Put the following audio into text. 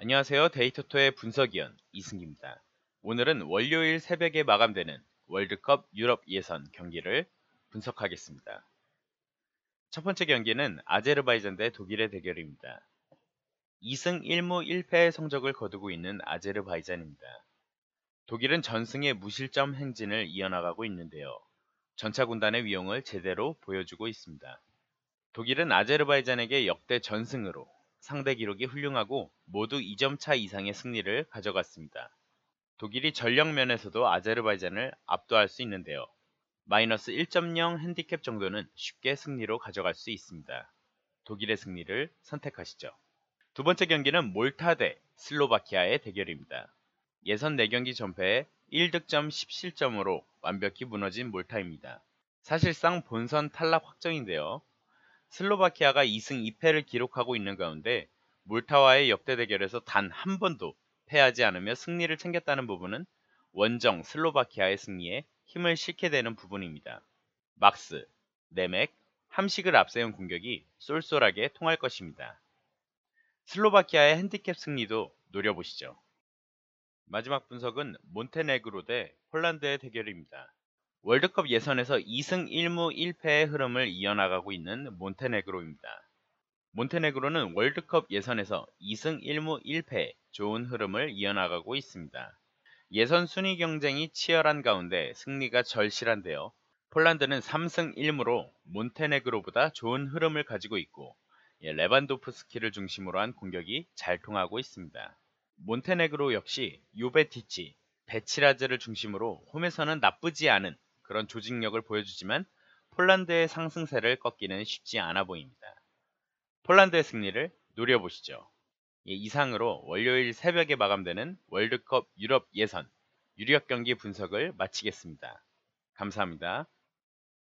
안녕하세요. 데이터토의 분석위원 이승기입니다. 오늘은 월요일 새벽에 마감되는 월드컵 유럽 예선 경기를 분석하겠습니다. 첫 번째 경기는 아제르바이잔 대 독일의 대결입니다. 2승 1무 1패의 성적을 거두고 있는 아제르바이잔입니다. 독일은 전승의 무실점 행진을 이어나가고 있는데요. 전차 군단의 위용을 제대로 보여주고 있습니다. 독일은 아제르바이잔에게 역대 전승으로 상대 기록이 훌륭하고 모두 2점 차 이상의 승리를 가져갔습니다. 독일이 전력 면에서도 아제르바이잔을 압도할 수 있는데요. 마이너스 1.0 핸디캡 정도는 쉽게 승리로 가져갈 수 있습니다. 독일의 승리를 선택하시죠. 두 번째 경기는 몰타 대 슬로바키아의 대결입니다. 예선 4경기 전패에 1득점 10실점으로 완벽히 무너진 몰타입니다. 사실상 본선 탈락 확정인데요. 슬로바키아가 2승 2패를 기록하고 있는 가운데 몰타와의 역대 대결에서 단 한 번도 패하지 않으며 승리를 챙겼다는 부분은 원정 슬로바키아의 승리에 힘을 실게 되는 부분입니다. 막스, 네맥, 함식을 앞세운 공격이 쏠쏠하게 통할 것입니다. 슬로바키아의 핸디캡 승리도 노려보시죠. 마지막 분석은 몬테네그로 대 폴란드의 대결입니다. 월드컵 예선에서 2승 1무 1패의 흐름을 이어나가고 있는 몬테네그로입니다. 몬테네그로는 월드컵 예선에서 2승 1무 1패 좋은 흐름을 이어나가고 있습니다. 예선 순위 경쟁이 치열한 가운데 승리가 절실한데요. 폴란드는 3승 1무로 몬테네그로보다 좋은 흐름을 가지고 있고 예, 레반도프스키를 중심으로 한 공격이 잘 통하고 있습니다. 몬테네그로 역시 요베티치, 베치라즈를 중심으로 홈에서는 나쁘지 않은 그런 조직력을 보여주지만 폴란드의 상승세를 꺾기는 쉽지 않아 보입니다. 폴란드의 승리를 노려보시죠. 예, 이상으로 월요일 새벽에 마감되는 월드컵 유럽 예선 유력 경기 분석을 마치겠습니다. 감사합니다.